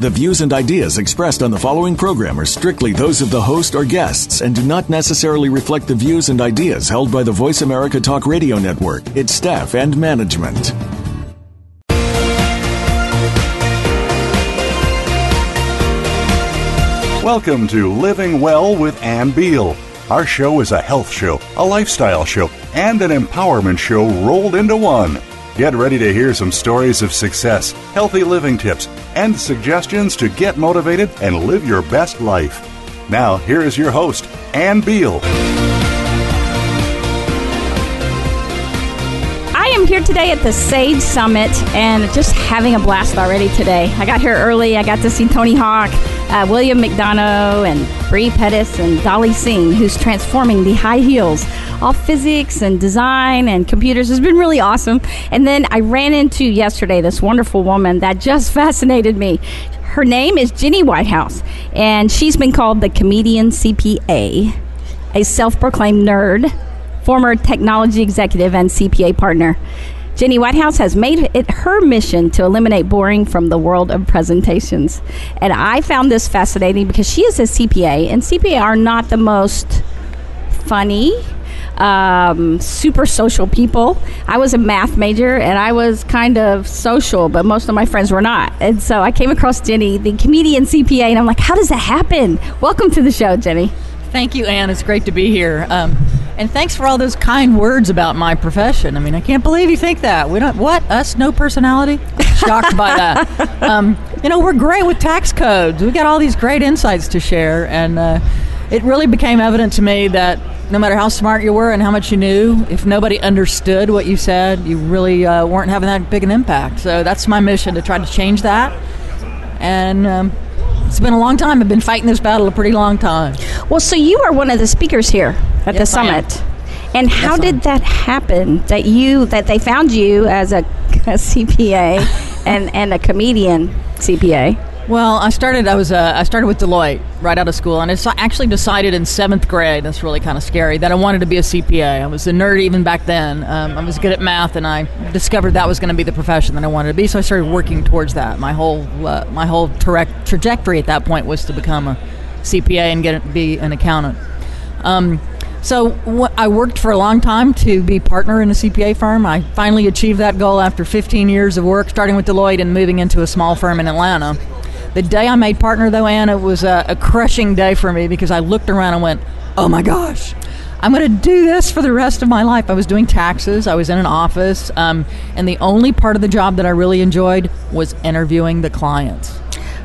The views and ideas expressed on the following program are strictly those of the host or guests and do not necessarily reflect the views and ideas held by the Voice America Talk Radio Network, its staff, and management. Welcome to Living Well with Ann Beal. Our show is a health show, a lifestyle show, and an empowerment show rolled into one. Get ready to hear some stories of success, healthy living tips, and suggestions to get motivated and live your best life. Now, here is your host, Ann Beal. I am here today at the Sage Summit and just having a blast already today. I got here early. I got to see Tony Hawk, uh, William McDonough, and Bre Pettis and Dolly Singh, who's transforming the high heels. All physics and design and computers has been really awesome. And then I ran into yesterday this wonderful woman that just fascinated me. Her name is Geni Whitehouse, and she's been called the comedian CPA, a self proclaimed nerd former technology executive and CPA partner. Geni Whitehouse has made it her mission to eliminate boring from the world of presentations. And I found this fascinating because she is a CPA, and CPA are not the most funny, um, super social people. I was a math major and I was kind of social, but most of my friends were not. And so I came across Geni, the comedian CPA, and I'm like, how does that happen? Welcome to the show, Geni. Thank you, Ann. It's great to be here. Um, and thanks for all those kind words about my profession. I mean, I can't believe you think that. We don't, what? Us, no personality? I'm shocked by that. Um, you know, we're great with tax codes. We got all these great insights to share. And uh, it really became evident to me that no matter how smart you were and how much you knew, if nobody understood what you said, you really uh, weren't having that big an impact. So that's my mission to try to change that. And um, it's been a long time. I've been fighting this battle a pretty long time. Well, so you are one of the speakers here at Yes, the summit. And how Yes, I did that happen? That you that they found you as a, a CPA and and a comedian CPA? Well, I started. I was. Uh, I started with Deloitte right out of school, and I actually decided in seventh grade. That's really kind of scary. That I wanted to be a CPA. I was a nerd even back then. Um, I was good at math, and I discovered that was going to be the profession that I wanted to be. So I started working towards that. My whole uh, my whole tra- trajectory at that point was to become a CPA and get be an accountant. Um, so wh- I worked for a long time to be partner in a CPA firm. I finally achieved that goal after 15 years of work, starting with Deloitte and moving into a small firm in Atlanta. The day I made partner, though, Anna, it was a, a crushing day for me because I looked around and went, "Oh my gosh." I'm going to do this for the rest of my life. I was doing taxes. I was in an office. Um, and the only part of the job that I really enjoyed was interviewing the clients.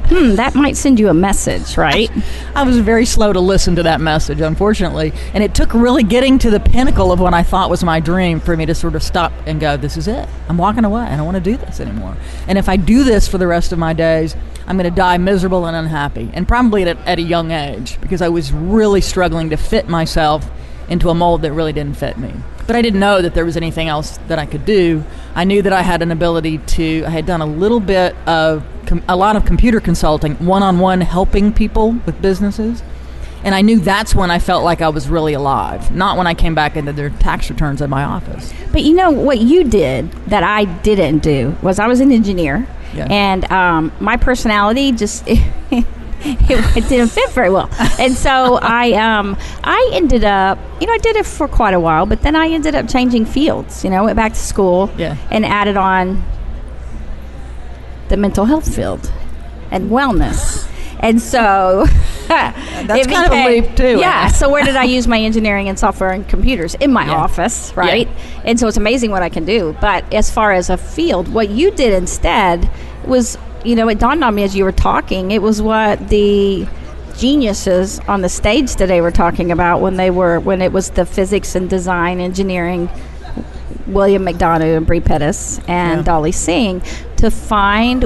Hmm, that might send you a message, right? I was very slow to listen to that message, unfortunately. And it took really getting to the pinnacle of what I thought was my dream for me to sort of stop and go, this is it. I'm walking away. I don't want to do this anymore. And if I do this for the rest of my days, I'm going to die miserable and unhappy. And probably at, at a young age because I was really struggling to fit myself into a mold that really didn't fit me. But I didn't know that there was anything else that I could do. I knew that I had an ability to, I had done a little bit of, com- a lot of computer consulting, one on one helping people with businesses. And I knew that's when I felt like I was really alive, not when I came back into their tax returns at my office. But you know what you did that I didn't do was I was an engineer, Yeah. and um, my personality just it, it didn't fit very well, and so I um, I ended up you know I did it for quite a while, but then I ended up changing fields. You know, went back to school Yeah. and added on the mental health field and wellness. And so That's it kind of a leap, too, Yeah. So where did I use my engineering and software and computers in my Yeah. office, right? And so it's amazing what I can do. But as far as a field, what you did instead was, you know, it dawned on me as you were talking. It was what the geniuses on the stage today were talking about when they were when it was the physics and design engineering William McDonough and Bre Pettis and Yeah. Dolly Singh to find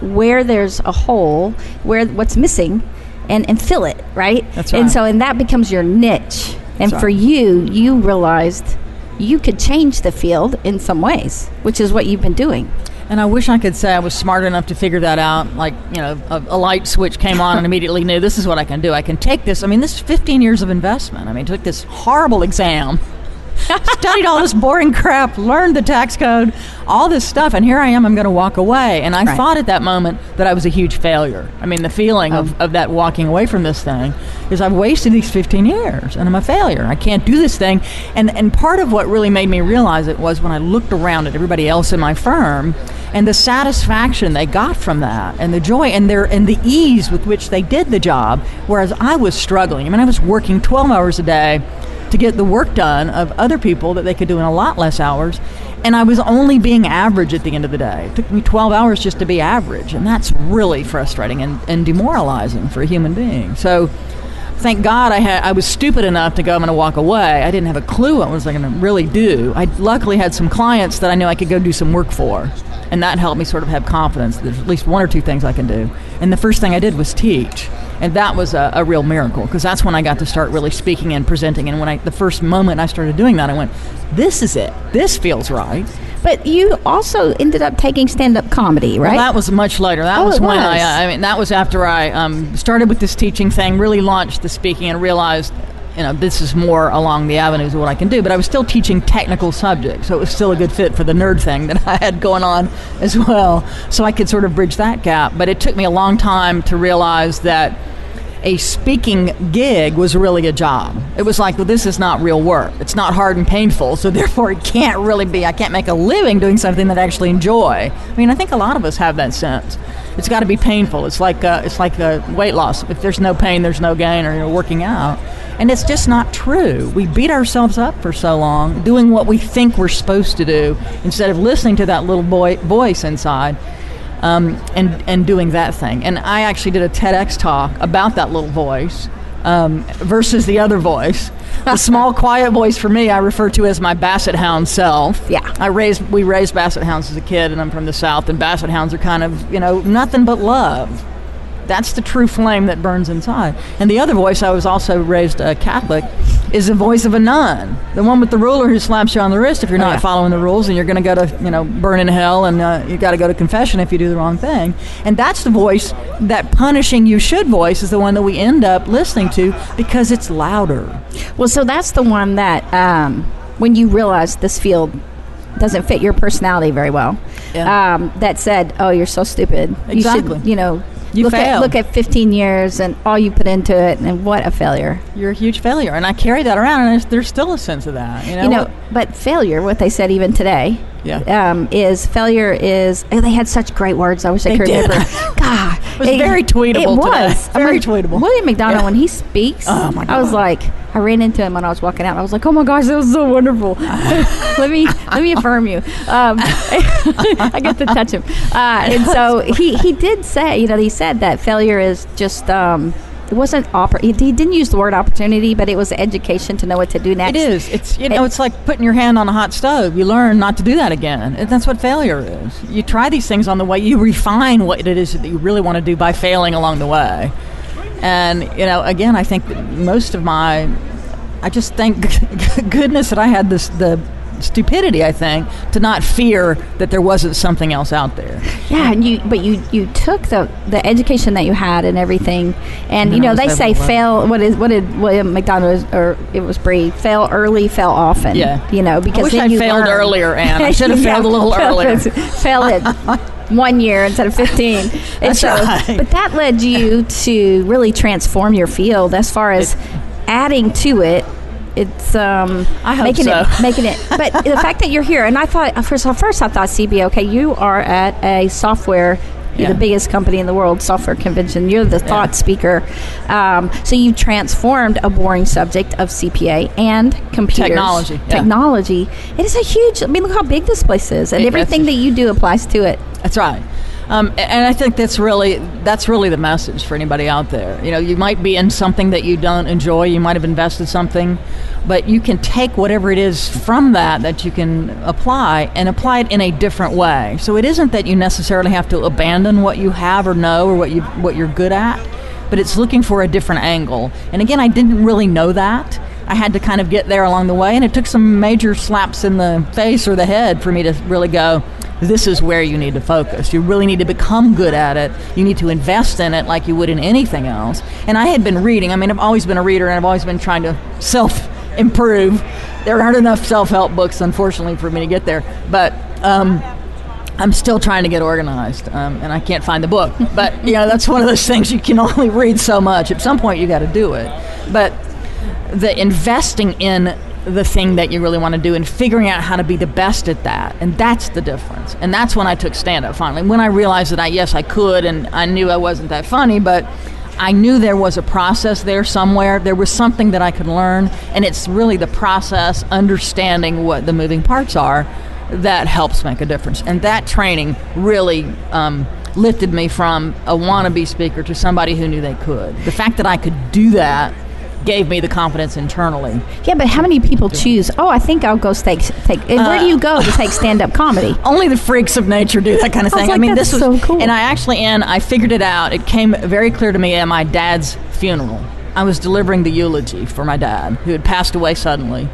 where there's a hole, where what's missing, and, and fill it, right? That's right. And so, and that becomes your niche. And That's for right. you, you realized you could change the field in some ways, which is what you've been doing. And I wish I could say I was smart enough to figure that out. Like, you know, a, a, light switch came on and immediately knew this is what I can do. I can take this. I mean, this is 15 years of investment. I mean, took this horrible exam studied all this boring crap, learned the tax code, all this stuff, and here I am. I'm going to walk away. And I right. thought at that moment that I was a huge failure. I mean, the feeling of, um. of that walking away from this thing is I've wasted these 15 years and I'm a failure. I can't do this thing. And and part of what really made me realize it was when I looked around at everybody else in my firm and the satisfaction they got from that and the joy and their and the ease with which they did the job whereas I was struggling. I mean I was working 12 hours a day to get the work done of other people that they could do in a lot less hours. And I was only being average at the end of the day. It took me 12 hours just to be average. And that's really frustrating and, and demoralizing for a human being. So thank God I had I was stupid enough to go. I'm going to walk away. I didn't have a clue what was I going to really do. I luckily had some clients that I knew I could go do some work for, and that helped me sort of have confidence. There's at least one or two things I can do. And the first thing I did was teach and that was a, a real miracle because that's when I got to start really speaking and presenting. And when I the first moment I started doing that, I went, "This is it. This feels right." But you also ended up taking stand-up comedy, right? Well, that was much later. That oh, was when was. I, I mean, that was after I um, started with this teaching thing, really launched the speaking, and realized you know, this is more along the avenues of what I can do. But I was still teaching technical subjects, so it was still a good fit for the nerd thing that I had going on as well. So I could sort of bridge that gap. But it took me a long time to realize that a speaking gig was really a job. It was like, well, this is not real work. It's not hard and painful, so therefore it can't really be. I can't make a living doing something that I actually enjoy. I mean, I think a lot of us have that sense. It's got to be painful. It's like uh, it's like uh, weight loss. If there's no pain, there's no gain, or you know, working out. And it's just not true. We beat ourselves up for so long doing what we think we're supposed to do instead of listening to that little boy voice inside um, and and doing that thing. And I actually did a TEDx talk about that little voice um, versus the other voice. the small, quiet voice for me, I refer to as my basset hound self. Yeah, I raised we raised basset hounds as a kid, and I'm from the south, and basset hounds are kind of you know nothing but love. That's the true flame that burns inside. And the other voice, I was also raised a Catholic, is the voice of a nun, the one with the ruler who slaps you on the wrist if you're oh, not oh, yeah. following the rules, and you're going to go to you know burn in hell, and uh, you got to go to confession if you do the wrong thing. And that's the voice that punishing you should voice is the one that we end up listening to because it's louder. Well, so that's the one that um, when you realize this field doesn't fit your personality very well. Yeah. Um, that said, oh, you're so stupid. Exactly. You should, you know, you look failed. At, look at 15 years and all you put into it, and what a failure. You're a huge failure, and I carry that around, and there's, there's still a sense of that. You know, you know but failure, what they said even today, yeah. Um, is failure is oh, they had such great words. I wish they I could did. remember. God, it was it, very tweetable. It was today. very I mean, tweetable. William McDonough yeah. when he speaks, oh my God. I was like, I ran into him when I was walking out. I was like, oh my gosh, that was so wonderful. let me let me affirm you. Um, I get to touch him, uh, and so he he did say, you know, he said that failure is just. Um, it wasn't oppor- he, didn't use the word opportunity, but it was education to know what to do next. It is. It's you know, it, it's like putting your hand on a hot stove. You learn not to do that again. And that's what failure is. You try these things on the way. You refine what it is that you really want to do by failing along the way. And you know, again, I think most of my, I just thank goodness that I had this the stupidity, I think, to not fear that there wasn't something else out there. Yeah, and you, but you, you took the the education that you had and everything, and, and you know they say fail. What is what did William McDonough or it was Bre fail early, fail often. Yeah, you know because I wish I you failed learn. earlier, and I should have failed a little earlier. fail it. One year instead of 15. That's so, right. But that led you to really transform your field as far as adding to it it's um I hope making so. it making it but the fact that you're here and I thought first first I thought CB okay you are at a software you're yeah. the biggest company in the world, software convention. You're the thought yeah. speaker. Um, so you've transformed a boring subject of CPA and computers. Technology. Yeah. Technology. It is a huge, I mean, look how big this place is. And it, everything that you do applies to it. That's right. Um, and I think that's really that's really the message for anybody out there. You know, you might be in something that you don't enjoy. You might have invested something, but you can take whatever it is from that that you can apply and apply it in a different way. So it isn't that you necessarily have to abandon what you have or know or what you what you're good at, but it's looking for a different angle. And again, I didn't really know that I had to kind of get there along the way, and it took some major slaps in the face or the head for me to really go, this is where you need to focus. You really need to become good at it. You need to invest in it like you would in anything else. And I had been reading. I mean, I've always been a reader, and I've always been trying to self improve. There aren't enough self help books, unfortunately, for me to get there. But um, I'm still trying to get organized, um, and I can't find the book. But you know, that's one of those things you can only read so much. At some point, you got to do it. But the investing in the thing that you really want to do and figuring out how to be the best at that, and that's the difference. And that's when I took stand up finally. When I realized that I yes I could, and I knew I wasn't that funny, but I knew there was a process there somewhere. There was something that I could learn, and it's really the process, understanding what the moving parts are, that helps make a difference. And that training really um, lifted me from a wannabe speaker to somebody who knew they could. The fact that I could do that gave me the confidence internally. Yeah, but how many people choose? Oh, I think I'll go take take. And where do you uh, go to take stand up comedy? Only the freaks of nature do that kind of I thing. like, mean, that's this was so cool. and I actually and I figured it out. It came very clear to me at my dad's funeral. I was delivering the eulogy for my dad, who had passed away suddenly.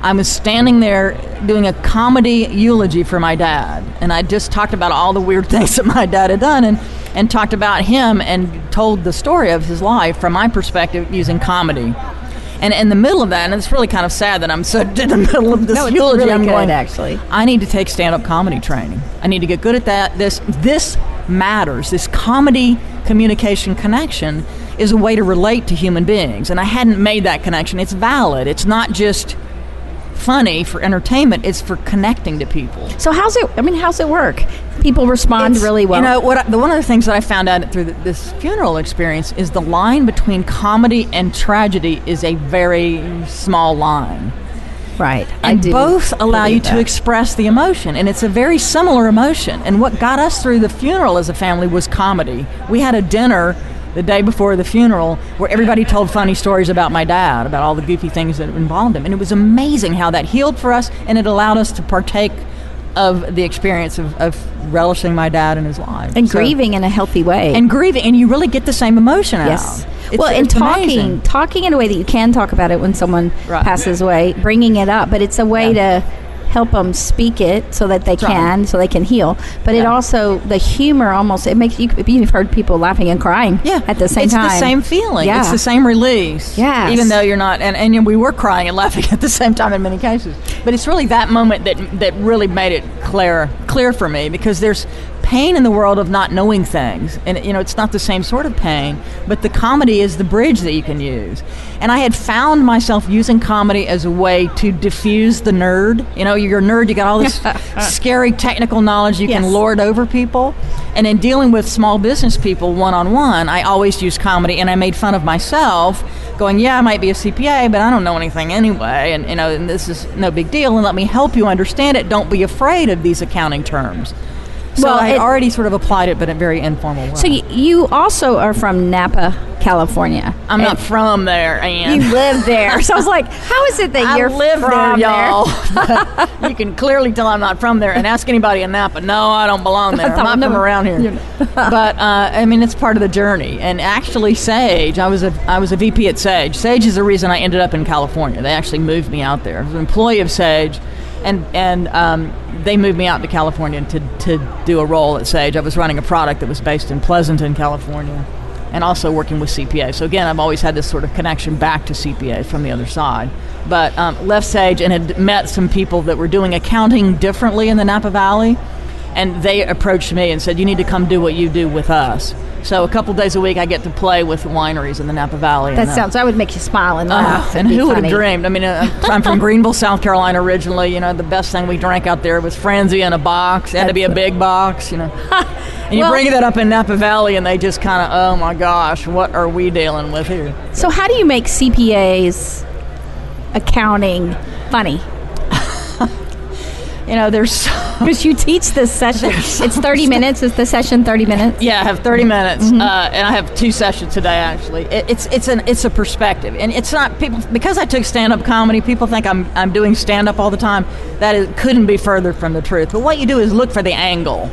I was standing there doing a comedy eulogy for my dad, and I just talked about all the weird things that my dad had done, and and talked about him and told the story of his life from my perspective using comedy. And in the middle of that, and it's really kind of sad that I'm so in the middle of this No, eulogy. really I'm good, going actually. I need to take stand-up comedy training. I need to get good at that. This this matters. This comedy communication connection is a way to relate to human beings, and I hadn't made that connection. It's valid. It's not just funny for entertainment. It's for connecting to people. So how's it? I mean, how's it work? People respond It's- really well. You know, what I, the one of the things that I found out through the, this funeral experience is the line between comedy and tragedy is a very small line. right? I and both allow you believe to express the emotion and it's a very similar emotion and what got us through the funeral as a family was comedy we had a dinner the day before the funeral where everybody told funny stories about my dad about all the goofy things that involved him and it was amazing how that healed for us and it allowed us to partake of the experience of, of relishing my dad and his life and So- grieving in a healthy way. and grieving and you really get the same emotion yes. out It's- well, and talking, amazing. talking in a way that you can talk about it when someone Right. passes away, bringing it up, but it's a way Yeah. to help them speak it so that they That's right. can, so they can heal. But it also the humor almost it makes you. You've heard people laughing and crying, Yeah, at the same it's time. It's the same feeling. Yeah. It's the same release. Yeah, even though you're not, and, and we were crying and laughing at the same time in many cases. But it's really that moment that that really made it clear clear for me because there's pain in the world of not knowing things, and you know it's not the same sort of pain. But the comedy is the bridge that you can use. And I had found myself using comedy as a way to diffuse the nerd. You know, you're a nerd. You got all this uh, uh. scary technical knowledge you Yes. can lord over people. And in dealing with small business people one on one, I always use comedy and I made fun of myself, going, Yeah, I might be a CPA, but I don't know anything anyway. And, you know, and this is no big deal. And let me help you understand it. Don't be afraid of these accounting terms. So Well, I it- already sort of applied it, but in a very informal way. So you also are from Napa, California. I'm not from there, and You live there, so I was like, "How is it that I you're live from there, y'all. you can clearly tell I'm not from there. And ask anybody in Napa. No, I don't belong there. I'm not from around here. but uh, I mean, it's part of the journey. And actually, Sage, I was a I was a VP at Sage. Sage is the reason I ended up in California. They actually moved me out there. I was an employee of Sage, and and um, they moved me out to California to to do a role at Sage. I was running a product that was based in Pleasanton, California and also working with CPA. So again, I've always had this sort of connection back to CPA from the other side. But um, left Sage and had met some people that were doing accounting differently in the Napa Valley, and they approached me and said, "You need to come do what you do with us." So a couple days a week, I get to play with wineries in the Napa Valley. That and, uh, sounds. That would make you smile and laugh. It'd and who would have dreamed? I mean, uh, I'm from Greenville, South Carolina originally. You know, the best thing we drank out there was Franzia in a box. It had to be a big box, you know. and you Well- bring that up in Napa Valley, and they just kind of, oh my gosh, what are we dealing with here? So, how do you make CPAs accounting funny? You know, there's. Because you teach this session. It's 30 minutes. Is the session 30 minutes? Yeah, I have 30 minutes, Mm-hmm. uh, and I have two sessions today. Actually, it, it's it's an it's a perspective, and it's not people because I took stand up comedy. People think I'm I'm doing stand up all the time. That is, couldn't be further from the truth. But what you do is look for the angle.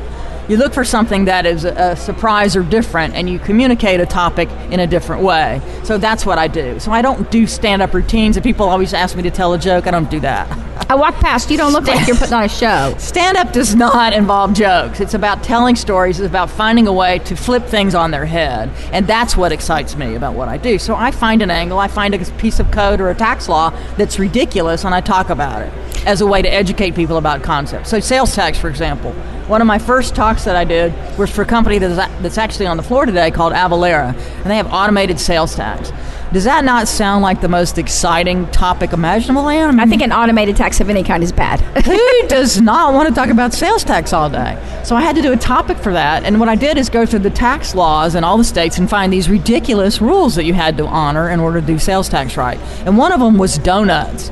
You look for something that is a, surprise or different, and you communicate a topic in a different way. So that's what I do. So I don't do stand up routines, and people always ask me to tell a joke. I don't do that. I walk past. You don't look like you're putting on a show. Stand up does not involve jokes. It's about telling stories. It's about finding a way to flip things on their head. And that's what excites me about what I do. So I find an angle, I find a piece of code or a tax law that's ridiculous, and I talk about it as a way to educate people about concepts. So, sales tax, for example. One of my first talks that I did was for a company that's, that's actually on the floor today called Avalara, and they have automated sales tax. Does that not sound like the most exciting topic imaginable, Ann? I think an automated tax of any kind is bad. Who does not want to talk about sales tax all day? So I had to do a topic for that. And what I did is go through the tax laws in all the states and find these ridiculous rules that you had to honor in order to do sales tax right. And one of them was donuts.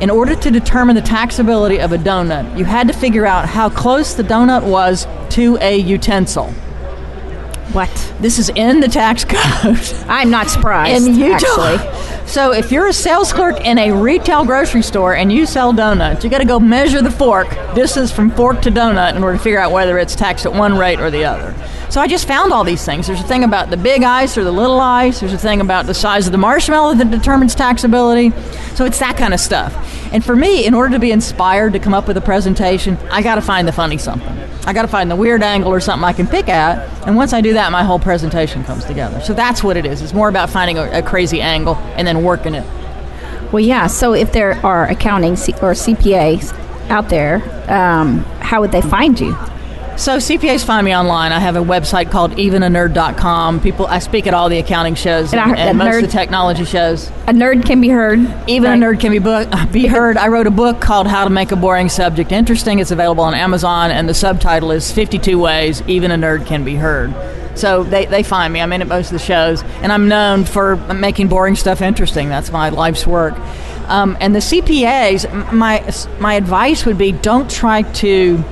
In order to determine the taxability of a donut, you had to figure out how close the donut was to a utensil. What? This is in the tax code. I'm not surprised. In Utah. actually. So if you're a sales clerk in a retail grocery store and you sell donuts, you got to go measure the fork distance from fork to donut in order to figure out whether it's taxed at one rate or the other. So I just found all these things. There's a thing about the big ice or the little ice. There's a thing about the size of the marshmallow that determines taxability. So it's that kind of stuff. And for me, in order to be inspired to come up with a presentation, I got to find the funny something. I got to find the weird angle or something I can pick at. And once I do that, my whole presentation comes together. So that's what it is. It's more about finding a, a crazy angle and then working it. Well, yeah. So if there are accounting C- or CPAs out there, um, how would they find you? So CPAs find me online. I have a website called evenanerd.com. People, I speak at all the accounting shows And and, and most of nerd- the technology shows. A nerd can be heard. Even Right. a nerd can be book, be heard. I wrote a book called How to Make a Boring Subject Interesting. It's available on Amazon, and the subtitle is 52 Ways Even a Nerd Can Be Heard. So they, they find me. I'm in at most of the shows, and I'm known for making boring stuff interesting. That's my life's work. Um, and the CPAs, my my advice would be don't try to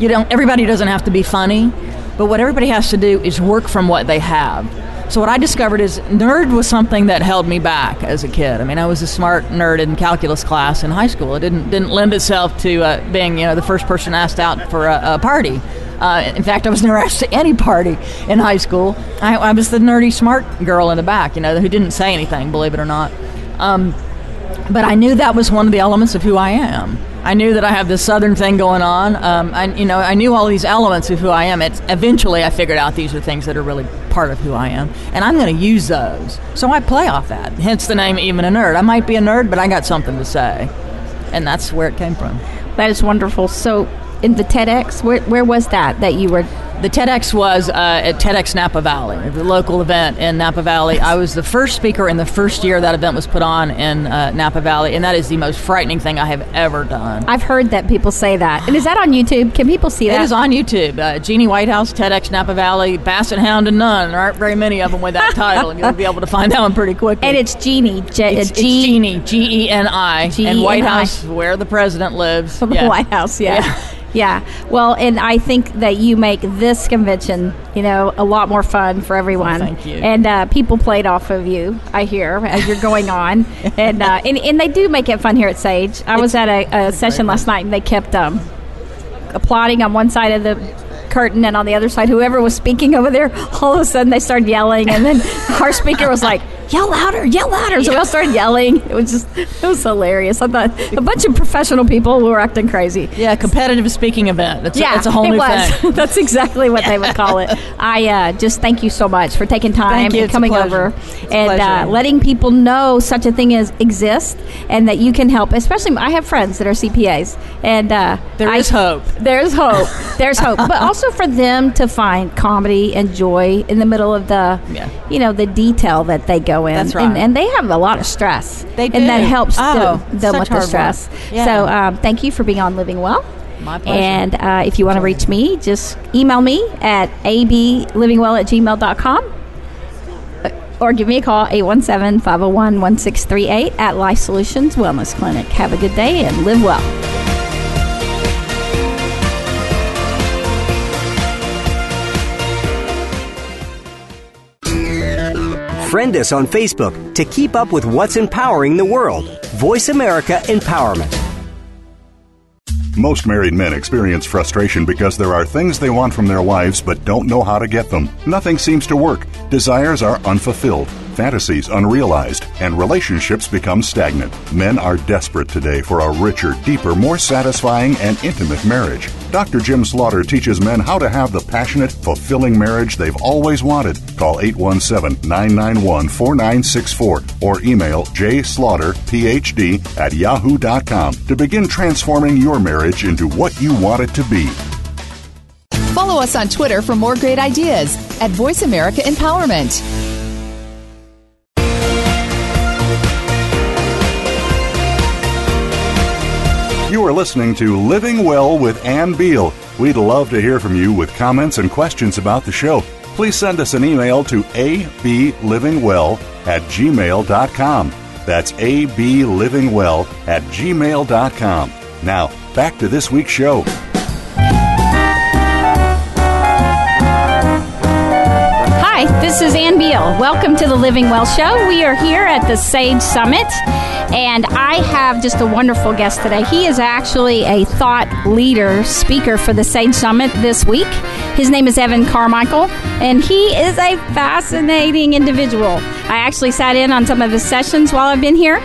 you don't everybody doesn't have to be funny but what everybody has to do is work from what they have so what i discovered is nerd was something that held me back as a kid i mean i was a smart nerd in calculus class in high school it didn't didn't lend itself to uh, being you know the first person asked out for a, a party uh, in fact, I was never asked to any party in high school. I, I was the nerdy, smart girl in the back, you know, who didn't say anything, believe it or not. Um, but I knew that was one of the elements of who I am. I knew that I have this southern thing going on. Um, I, you know, I knew all these elements of who I am. It's, eventually, I figured out these are things that are really part of who I am, and I'm going to use those. So I play off that. Hence the name, even a nerd. I might be a nerd, but I got something to say, and that's where it came from. That is wonderful. So, in the TEDx, where, where was that that you were? The TEDx was uh, at TEDx Napa Valley, the local event in Napa Valley. I was the first speaker in the first year that event was put on in uh, Napa Valley, and that is the most frightening thing I have ever done. I've heard that people say that. And is that on YouTube? Can people see that? It is on YouTube. Uh, Geni Whitehouse, TEDx Napa Valley, Basset Hound and Nun. There aren't very many of them with that title, and you'll be able to find that one pretty quickly. And it's Geni. J- it's, uh, it's Geni, G E N I, and. White House, where the president lives. From Yeah. the White House, yeah. Yeah. yeah. Well, and I think that you make this convention, you know, a lot more fun for everyone. Thank you. And uh, people played off of you, I hear, as you're going on. and, uh, and and they do make it fun here at Sage. I was at a, a session last night, and they kept um, applauding on one side of the curtain and on the other side whoever was speaking over there all of a sudden they started yelling and then our speaker was like yell louder yell louder so we all started yelling it was just it was hilarious i thought a bunch of professional people who were acting crazy Yeah, competitive speaking event. Yeah, a, it's a whole it new was. thing. That's exactly what they would call it. I uh, just thank you so much for taking time and coming over It's and uh, letting people know such a thing as exists and that you can help. Especially, I have friends that are CPAs, and uh, There I- is hope. There's hope. There's hope, but also for them to find comedy and joy in the middle of the, Yeah. you know, the detail that they go in. That's right. And, and they have a lot of stress. They and that helps Oh, them, them with the stress. Yeah. So um, thank you for being on Living Well. My pleasure. And uh, if you want to reach me, just email me at ablivingwell at gmail.com uh, or give me a call 817 501 1638 at Life Solutions Wellness Clinic. Have a good day and live well. Friend us on Facebook to keep up with what's empowering the world. Voice America Empowerment. Most married men experience frustration because there are things they want from their wives but don't know how to get them. Nothing seems to work. Desires are unfulfilled, fantasies unrealized, and relationships become stagnant. Men are desperate today for a richer, deeper, more satisfying, and intimate marriage. Dr. Jim Slaughter teaches men how to have the passionate, fulfilling marriage they've always wanted. Call 817 991 4964 or email jslaughterphd at yahoo.com to begin transforming your marriage into what you want it to be. Follow us on Twitter for more great ideas at Voice America Empowerment. You are listening to Living Well with Ann Beal. We'd love to hear from you with comments and questions about the show. Please send us an email to ablivingwell at gmail.com. That's ablivingwell at gmail.com. Now, back to this week's show. Hi, this is Ann Beal. Welcome to the Living Well Show. We are here at the Sage Summit, and I have just a wonderful guest today. He is actually a thought leader speaker for the Sage Summit this week. His name is Evan Carmichael, and he is a fascinating individual. I actually sat in on some of his sessions while I've been here.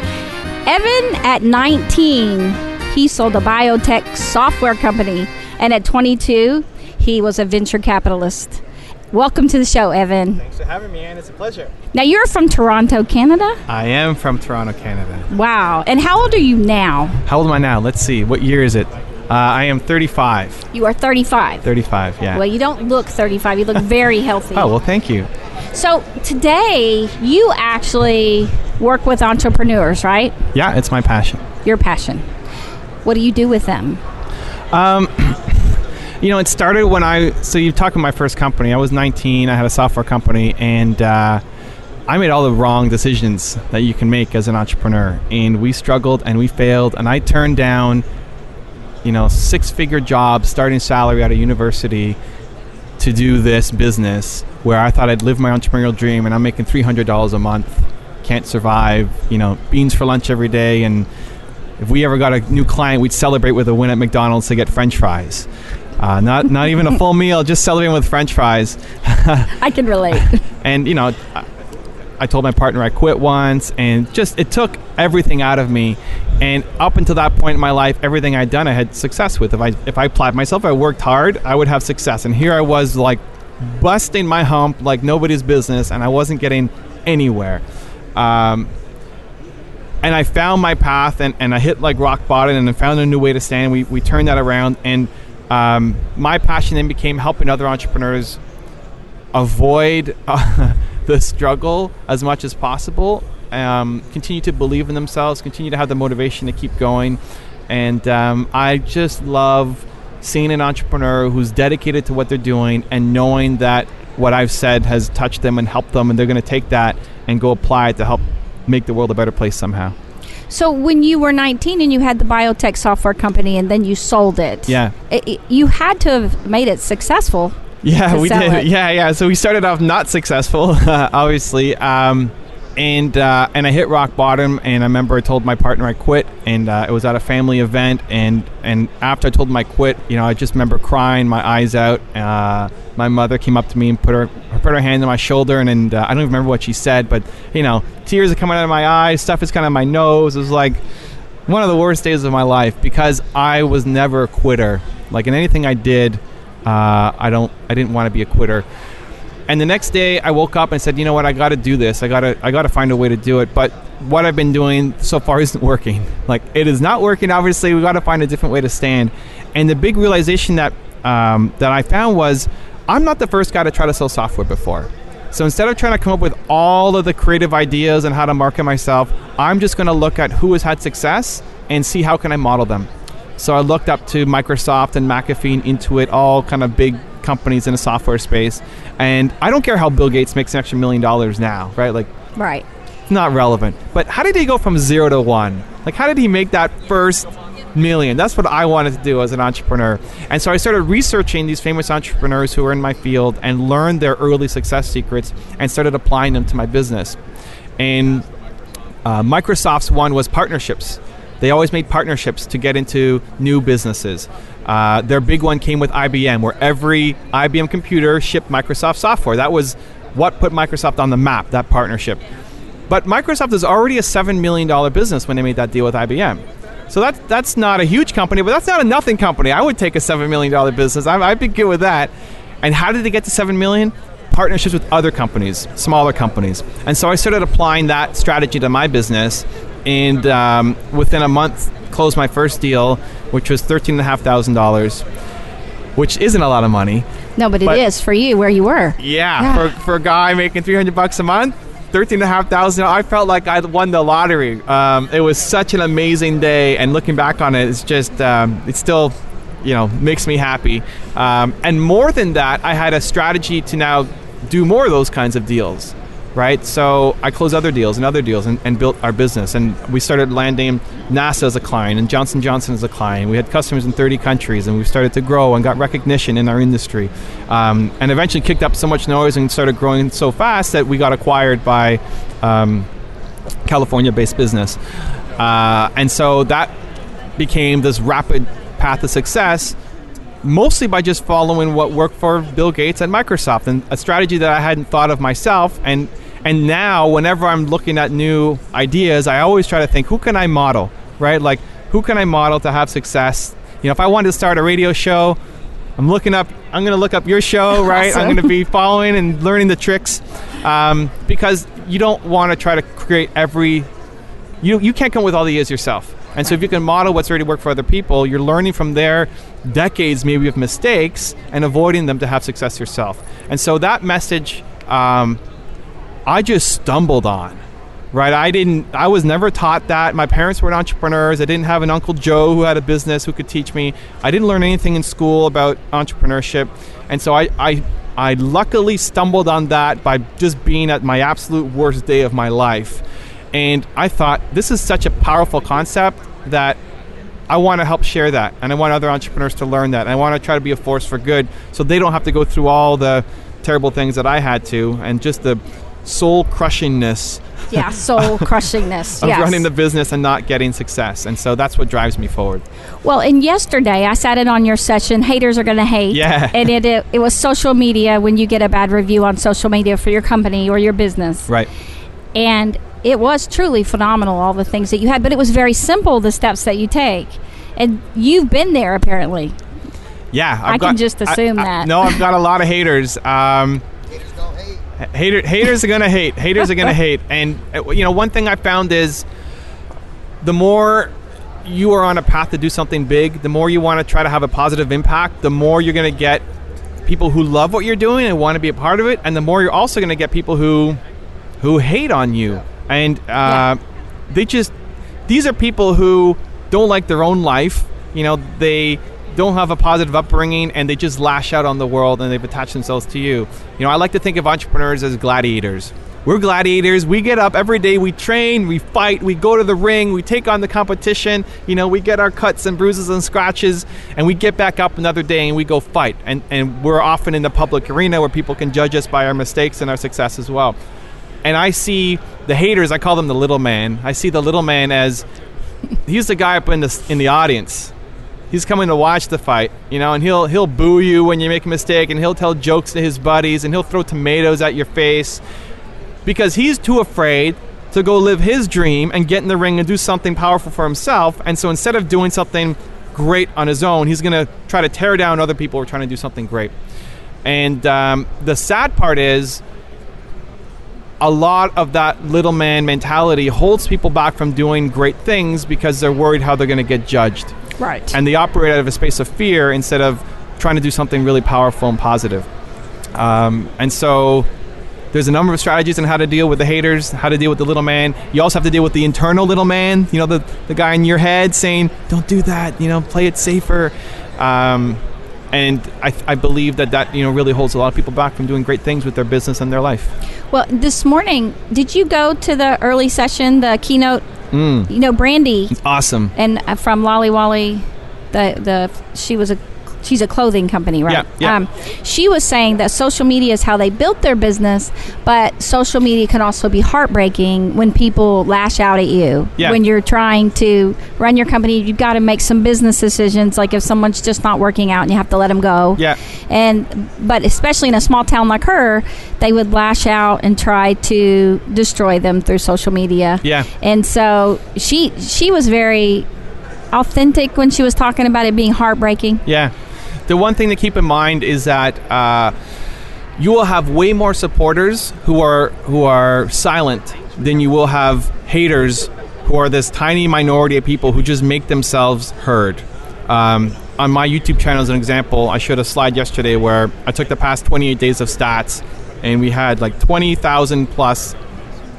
Evan, at 19, he sold a biotech software company, and at 22, he was a venture capitalist. Welcome to the show, Evan. Thanks for having me, Ann. It's a pleasure. Now, you're from Toronto, Canada? I am from Toronto, Canada. Wow. And how old are you now? How old am I now? Let's see. What year is it? Uh, I am 35. You are 35. 35, yeah. Well, you don't look 35. You look very healthy. oh, well, thank you. So, today, you actually work with entrepreneurs, right? Yeah, it's my passion. Your passion. What do you do with them? You know, it started when I. So you talk about my first company. I was 19. I had a software company, and uh, I made all the wrong decisions that you can make as an entrepreneur. And we struggled and we failed. And I turned down, you know, six-figure jobs, starting salary out of university, to do this business where I thought I'd live my entrepreneurial dream, and I'm making $300 a month. Can't survive. You know, beans for lunch every day, and if we ever got a new client, we'd celebrate with a win at McDonald's to get French fries. Uh, not not even a full meal, just celebrating with French fries. I can relate. and you know, I, I told my partner I quit once, and just it took everything out of me. And up until that point in my life, everything I'd done, I had success with. If I if I applied myself, I worked hard, I would have success. And here I was, like busting my hump like nobody's business, and I wasn't getting anywhere. Um, and I found my path, and, and I hit like rock bottom, and I found a new way to stand. We we turned that around, and um, my passion then became helping other entrepreneurs avoid uh, the struggle as much as possible. Um, continue to believe in themselves, continue to have the motivation to keep going, and um, I just love seeing an entrepreneur who's dedicated to what they're doing and knowing that what I've said has touched them and helped them, and they're going to take that and go apply it to help make the world a better place somehow. So, when you were 19 and you had the biotech software company and then you sold it, Yeah. it, it- you had to have made it successful. Yeah, we did. it. Yeah, yeah. So we started off not successful, uh, obviously, um, and uh, and I hit rock bottom. And I remember I told my partner I quit, and uh, it was at a family event. And and after I told him I quit, you know, I just remember crying my eyes out. Uh, my mother came up to me and put her put her hand on my shoulder, and, and uh, I don't even remember what she said, but you know, tears are coming out of my eyes, stuff is coming out of my nose. It was like one of the worst days of my life because I was never a quitter. Like in anything I did, uh, I don't, I didn't want to be a quitter. And the next day, I woke up and said, "You know what? I got to do this. I got to, I got to find a way to do it." But what I've been doing so far isn't working. Like it is not working. Obviously, we got to find a different way to stand. And the big realization that um, that I found was, I'm not the first guy to try to sell software before. So instead of trying to come up with all of the creative ideas and how to market myself, I'm just going to look at who has had success and see how can I model them. So I looked up to Microsoft and McAfee and Intuit, all kind of big companies in the software space. And I don't care how Bill Gates makes an extra million dollars now, right? Like Right. it's not relevant. But how did he go from zero to one? Like, how did he make that first million? That's what I wanted to do as an entrepreneur. And so I started researching these famous entrepreneurs who were in my field and learned their early success secrets and started applying them to my business. And uh, Microsoft's one was partnerships. They always made partnerships to get into new businesses. Uh, their big one came with IBM, where every IBM computer shipped Microsoft software. That was what put Microsoft on the map, that partnership. But Microsoft is already a $7 million business when they made that deal with IBM. So that's, that's not a huge company, but that's not a nothing company. I would take a $7 million business. I, I'd be good with that. And how did they get to 7 million? Partnerships with other companies, smaller companies. And so I started applying that strategy to my business. And um, within a month, closed my first deal, which was $13,500, which isn't a lot of money. No, but, But- it is for you where you were. Yeah, Yeah. For, for a guy making 300 bucks a month, 13 and a half thousand, I felt like I won the lottery. Um, it was such an amazing day, and looking back on it, it's just, um, it still, you know, makes me happy. Um, and more than that, I had a strategy to now do more of those kinds of deals. Right, so I closed other deals and other deals and, and built our business, and we started landing NASA as a client and Johnson Johnson as a client. We had customers in 30 countries, and we started to grow and got recognition in our industry, um, and eventually kicked up so much noise and started growing so fast that we got acquired by um, California-based business, uh, and so that became this rapid path to success mostly by just following what worked for Bill Gates at Microsoft and a strategy that I hadn't thought of myself. And and now whenever I'm looking at new ideas I always try to think who can I model right like who can I model to have success you know if I wanted to start a radio show I'm looking up I'm going to look up your show right I'm going to be following and learning the tricks um, because you don't want to try to create every you you can't come with all the ideas yourself. And so if you can model what's already worked for other people, you're learning from their decades maybe of mistakes and avoiding them to have success yourself. And so that message um, I just stumbled on. Right, I didn't. I was never taught that. My parents weren't entrepreneurs. I didn't have an uncle Joe who had a business who could teach me. I didn't learn anything in school about entrepreneurship, and so I, I, I luckily stumbled on that by just being at my absolute worst day of my life. And I thought this is such a powerful concept that I want to help share that, and I want other entrepreneurs to learn that. And I want to try to be a force for good, so they don't have to go through all the terrible things that I had to, and just the soul crushingness Yeah, soul crushingness. of yes. running the business and not getting success. And so that's what drives me forward. Well, and yesterday I sat in on your session. Haters are going to hate. Yeah. And it, it it was social media when you get a bad review on social media for your company or your business. Right. And it was truly phenomenal all the things that you had, but it was very simple the steps that you take. And you've been there apparently. Yeah, I can just assume that. No, I've got a lot of haters. Um, hater, haters are gonna hate. Haters are gonna hate. And uh, you know, one thing I found is the more you are on a path to do something big, the more you want to try to have a positive impact, the more you're gonna get people who love what you're doing and want to be a part of it, and the more you're also gonna get people who who hate on you. And uh, they just these are people who don't like their own life. You know, they don't have a positive upbringing and they just lash out on the world and they've attached themselves to you. You know, I like to think of entrepreneurs as gladiators. We're gladiators. We get up every day, we train, we fight, we go to the ring, we take on the competition. You know, we get our cuts and bruises and scratches, and we get back up another day and we go fight. And, and we're often in the public arena where people can judge us by our mistakes and our success as well and I see the haters. I call them the little man. I see the little man as he's the guy up in the in the audience. He's coming to watch the fight, you know, and he'll he'll boo you when you make a mistake, and he'll tell jokes to his buddies, and he'll throw tomatoes at your face because he's too afraid to go live his dream and get in the ring and do something powerful for himself. And so instead of doing something great on his own, he's going to try to tear down other people who are trying to do something great. And um, the sad part is a lot of that little man mentality holds people back from doing great things because they're worried how they're going to get judged. Right. And they operate out of a space of fear instead of trying to do something really powerful and positive. Um, and so there's a number of strategies on how to deal with the haters, how to deal with the little man. You also have to deal with the internal little man, you know, the, the guy in your head saying, don't do that, you know, play it safer. Um, and I, I believe that that, you know, really holds a lot of people back from doing great things with their business and their life. Well, this morning, did you go to the early session, the keynote? You know, Brandi Awesome. and uh, from Lolly Wolly, the the she was a she's a clothing company, right? Yeah, yeah. Um, she was saying that social media is how they built their business, but social media can also be heartbreaking when people lash out at you. Yeah. When you're trying to run your company, you've got to make some business decisions. Like if someone's just not working out and you have to let them go. Yeah. And but especially in a small town like her, they would lash out and try to destroy them through social media. Yeah. And so she she was very authentic when she was talking about it being heartbreaking. Yeah. The one thing to keep in mind is that uh, you will have way more supporters who are who are silent than you will have haters who are this tiny minority of people who just make themselves heard. Um, on my YouTube channel, as an example, I showed a slide yesterday where I took the past 28 days of stats, and we had like 20,000 plus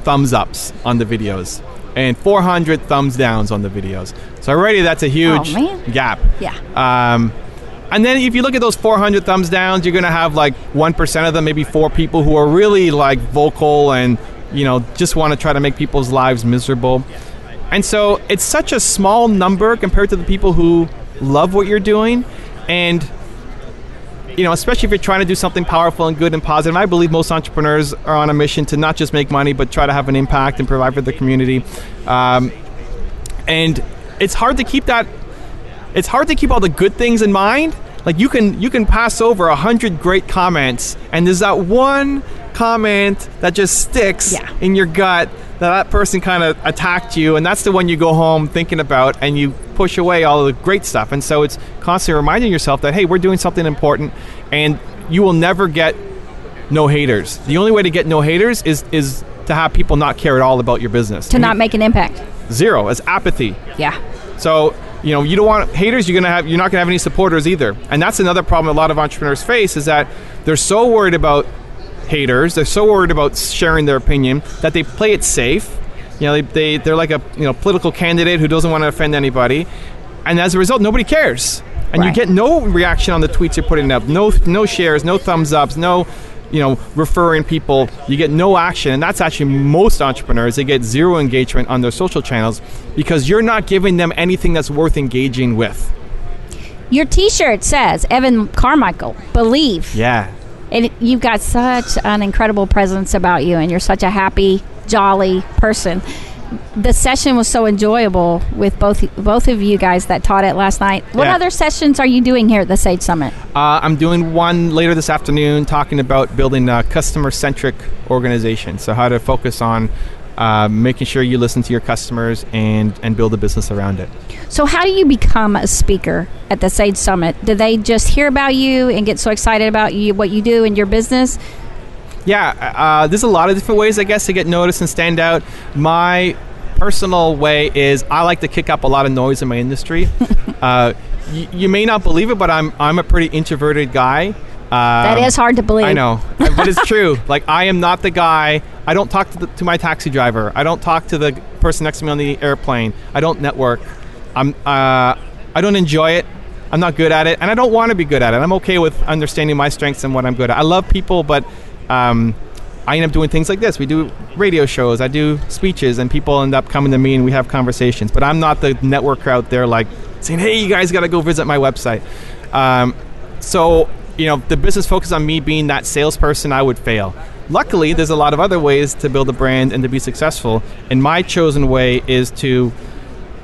thumbs ups on the videos and 400 thumbs downs on the videos. So already that's a huge Oh, gap. Yeah. Um, and then if you look at those 400 thumbs downs, you're going to have like 1% of them, maybe four people who are really like vocal and, you know, just want to try to make people's lives miserable. And so it's such a small number compared to the people who love what you're doing. And, you know, especially if you're trying to do something powerful and good and positive. I believe most entrepreneurs are on a mission to not just make money, but try to have an impact and provide for the community. Um, and it's hard to keep that it's hard to keep all the good things in mind. Like you can you can pass over a hundred great comments, and there's that one comment that just sticks Yeah. in your gut that that person kind of attacked you, and that's the one you go home thinking about, and you push away all the great stuff. And so it's constantly reminding yourself that hey, we're doing something important, and you will never get no haters. The only way to get no haters is is to have people not care at all about your business. To not make an impact. zero as apathy. Yeah. So you know you don't want haters. You're gonna have you're not gonna have any supporters either, and that's another problem a lot of entrepreneurs face is that they're so worried about haters. They're so worried about sharing their opinion that they play it safe. You know they, they they're like a you know political candidate who doesn't want to offend anybody, and as a result, nobody cares. And you get no reaction on the tweets you're putting up, no no shares, no thumbs ups, no you know referring people. You get no action, and that's actually most entrepreneurs. They get zero engagement on their social channels because you're not giving them anything that's worth engaging with. Your T-shirt says Evan Carmichael. Believe. Yeah, And you've got such an incredible presence about you, and you're such a happy, jolly person. The session was so enjoyable with both both of you guys that taught it last night. What Yeah. other sessions are you doing here at the Sage Summit? uh, I'm doing one later this afternoon talking about building a customer-centric organization. So how to focus on uh, making sure you listen to your customers and and build a business around it. So, how do you become a speaker at the Sage Summit? Do they just hear about you and get so excited about you, what you do in your business? Yeah, uh, there's a lot of different ways, I guess, to get noticed and stand out. My personal way is I like to kick up a lot of noise in my industry. uh, y- you may not believe it, but I'm I'm a pretty introverted guy. that Um, is hard to believe. I know, but it's true. Like I am not the guy. I don't talk to, the, to my taxi driver. I don't talk to the person next to me on the airplane. I don't network. I'm. Uh, I don't enjoy it. I'm not good at it, and I don't want to be good at it. I'm okay with understanding my strengths and what I'm good at. I love people, but um, I end up doing things like this. We do radio shows. I do speeches, and people end up coming to me, and we have conversations. But I'm not the networker out there like saying, "Hey, you guys got to go visit my website." Um, so you know, the business focus on me being that salesperson, I would fail. Luckily, there's a lot of other ways to build a brand and to be successful. And my chosen way is to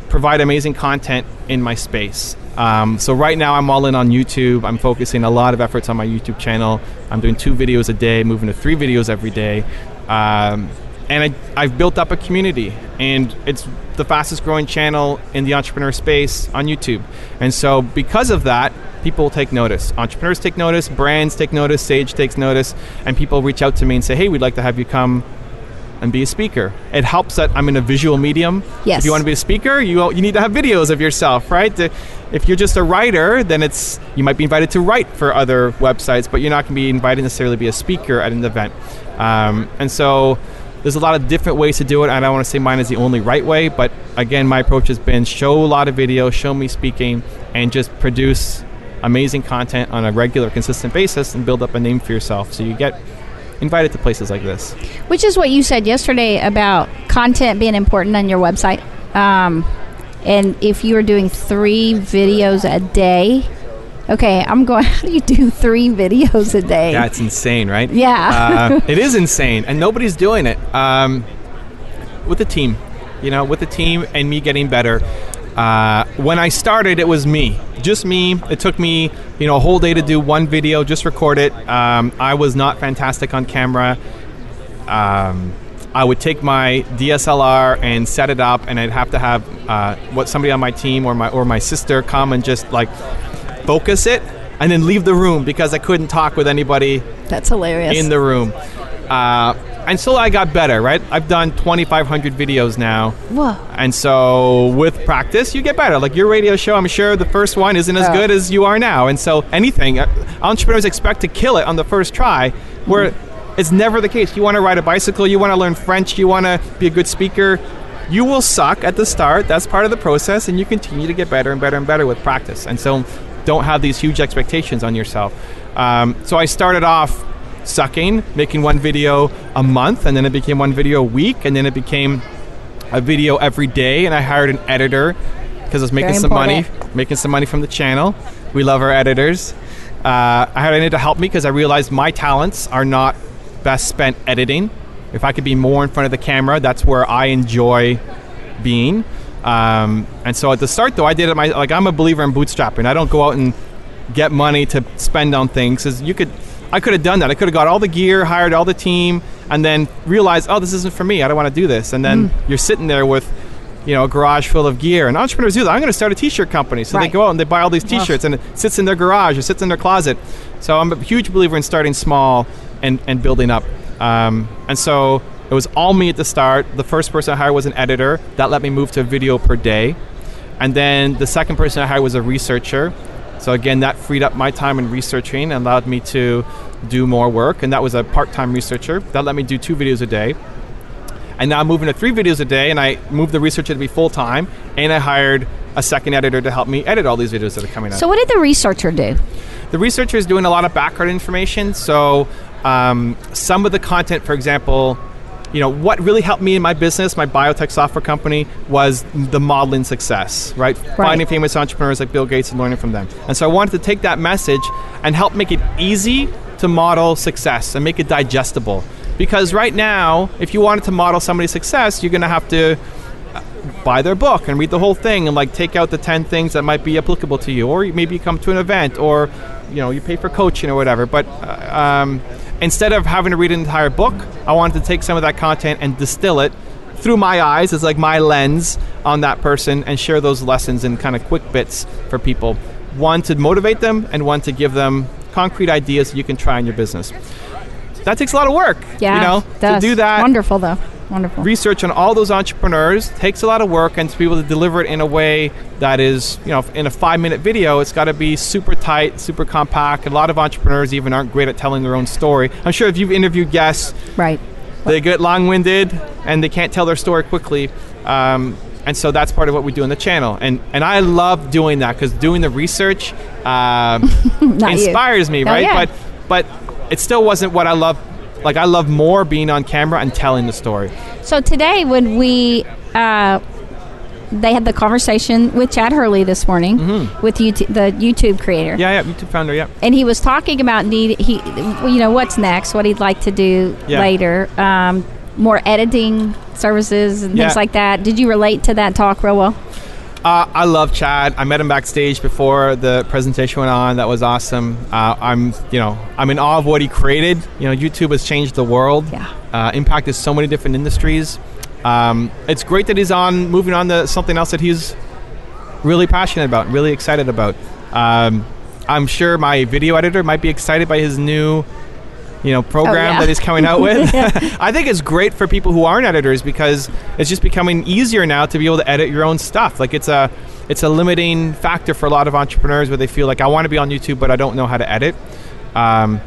provide amazing content in my space. Um, so right now, I'm all in on YouTube. I'm focusing a lot of efforts on my YouTube channel. I'm doing two videos a day, moving to three videos every day. Um, and I, I've built up a community, and it's the fastest growing channel in the entrepreneur space on YouTube. And so, because of that, people take notice. Entrepreneurs take notice, brands take notice, Sage takes notice, and people reach out to me and say, "Hey, we'd like to have you come and be a speaker." It helps that I'm in a visual medium. Yes. If you want to be a speaker, you you need to have videos of yourself, right? If you're just a writer, then it's you might be invited to write for other websites, but you're not going to be invited necessarily to be a speaker at an event. Um, and so there's a lot of different ways to do it. I don't want to say mine is the only right way, but again, my approach has been show a lot of videos, show me speaking, and just produce amazing content on a regular, consistent basis, and build up a name for yourself. So you get invited to places like this. Which is what you said yesterday about content being important on your website. Um, and if you are doing three videos a day okay, I'm going. How do you do three videos a day? That's insane, right? Yeah. uh, it is insane, and nobody's doing it. Um, with the team, you know, with the team and me getting better. Uh, when I started, it was me, just me. It took me, you know, a whole day to do one video, just record it. Um, I was not fantastic on camera. Um, I would take my DSLR and set it up, and I'd have to have uh, what somebody on my team or my or my sister come and just like focus it, and then leave the room because I couldn't talk with anybody That's hilarious. in the room. Uh, and so I got better, right? I've done 2,500 videos now. Whoa. And so with practice, you get better. Like your radio show, I'm sure the first one isn't as Oh. good as you are now. And so anything, uh, entrepreneurs expect to kill it on the first try, where Mm-hmm. it's never the case. You want to ride a bicycle, you want to learn French, you want to be a good speaker. You will suck at the start. That's part of the process, and you continue to get better and better and better with practice. And so don't have these huge expectations on yourself. Um, so I started off sucking, making one video a month, and then it became one video a week, and then it became a video every day, and I hired an editor because I was making Very some money, making some money from the channel. We love our editors. Uh, I hired an editor to help me because I realized my talents are not best spent editing. If I could be more in front of the camera, that's where I enjoy being. Um, and so at the start, though, I did it my like I'm a believer in bootstrapping. I don't go out and get money to spend on things. Cause you could, I could have done that. I could have got all the gear, hired all the team, and then realized, oh, this isn't for me. I don't want to do this. And then you're sitting there with, you know, a garage full of gear. And entrepreneurs do that. I'm going to start a T-shirt company. So they go out and they buy all these T-shirts, and it sits in their garage or sits in their closet. So I'm a huge believer in starting small and and building up. Um, and so it was all me at the start. The first person I hired was an editor. That let me move to a video per day. And then the second person I hired was a researcher. So again, that freed up my time in researching and allowed me to do more work. And that was a part-time researcher. That let me do two videos a day. And now I'm moving to three videos a day, and I moved the researcher to be full-time. And I hired a second editor to help me edit all these videos that are coming out. So what did the researcher do? The researcher is doing a lot of background information. So um, some of the content, for example, you know, what really helped me in my business, my biotech software company, was the modeling success, right? Finding famous entrepreneurs like Bill Gates and learning from them. And so I wanted to take that message and help make it easy to model success and make it digestible. Because right now, if you wanted to model somebody's success, you're going to have to buy their book and read the whole thing and like take out the 10 things that might be applicable to you or maybe you come to an event or you know you pay for coaching or whatever but uh, um, instead of having to read an entire book i wanted to take some of that content and distill it through my eyes as like my lens on that person and share those lessons in kind of quick bits for people. One to motivate them and one to give them concrete ideas you can try in your business that takes a lot of work Yeah, you know does. to do that Wonderful though. Wonderful. research on all those entrepreneurs takes a lot of work and to be able to deliver it in a way that is you know in a five minute video it's got to be super tight super compact a lot of entrepreneurs even aren't great at telling their own story i'm sure if you've interviewed guests right. they get long-winded and they can't tell their story quickly um, and so that's part of what we do on the channel and and i love doing that because doing the research um, Not you. inspires me Oh, right yeah. but but it still wasn't what i love like i love more being on camera and telling the story So today, when we uh, they had the conversation with Chad Hurley this morning with YouTube, the YouTube creator, Mm-hmm. yeah yeah youtube founder yeah and he was talking about need he, you know, what's next, what he'd like to do Yeah. later, um, more editing services and Yeah. things like that. Did you relate to that talk real well? Uh, I love Chad. I met him backstage before the presentation went on. That was awesome. Uh, I'm, you know, I'm in awe of what he created. You know, YouTube has changed the world. Yeah. Uh, impacted so many different industries. Um, it's great that he's on, moving on to something else that he's really passionate about, really excited about. Um, I'm sure my video editor might be excited by his new, you know, program Oh, yeah. that he's coming out with. I think it's great for people who aren't editors because it's just becoming easier now to be able to edit your own stuff. Like it's a it's a limiting factor for a lot of entrepreneurs where they feel like I want to be on YouTube but I don't know how to edit. Um,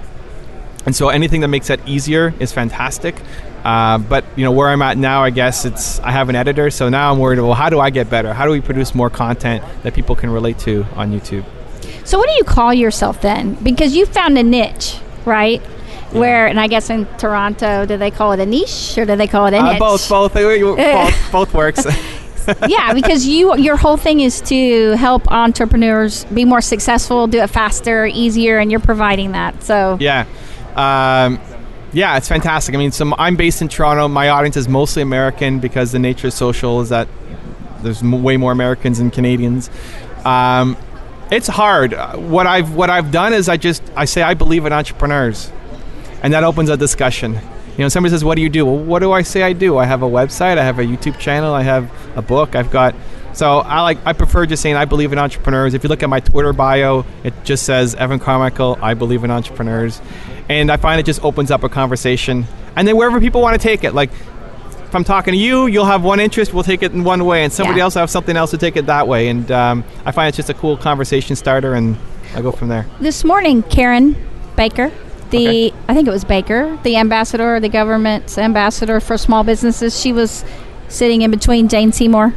and so anything that makes that easier is fantastic. Uh, but you know where I'm at now, I guess it's I have an editor, so now I'm worried. Well, how do I get better? How do we produce more content that people can relate to on YouTube? So, what do you call yourself then? Because you found a niche, right? Where, and I guess in Toronto, do they call it a niche or do they call it a Uh, niche? both, both, both, both works. yeah, because you your whole thing is to help entrepreneurs be more successful, do it faster, easier, and you're providing that. So Yeah. Um, yeah, it's fantastic. I mean, so I'm based in Toronto. My audience is mostly American because the nature of social is that there's m- way more Americans than Canadians. Um, it's hard. Uh, What I've what I've done is I just I say I believe in entrepreneurs, and that opens a discussion. You know, somebody says, "What do you do?" Well, what do I say I do? I have a website. I have a YouTube channel. I have a book. I've got. So I like. I prefer just saying I believe in entrepreneurs. If you look at my Twitter bio, it just says Evan Carmichael. I believe in entrepreneurs, and I find it just opens up a conversation. And then wherever people want to take it, like if I'm talking to you, you'll have one interest, we'll take it in one way, and somebody Yeah. else will have something else to take it that way. And um, I find it's just a cool conversation starter, and I go from there. this morning, Karen Baker, the Okay. I think it was Baker, the ambassador, the government's ambassador for small businesses. She was sitting in between Jane Seymour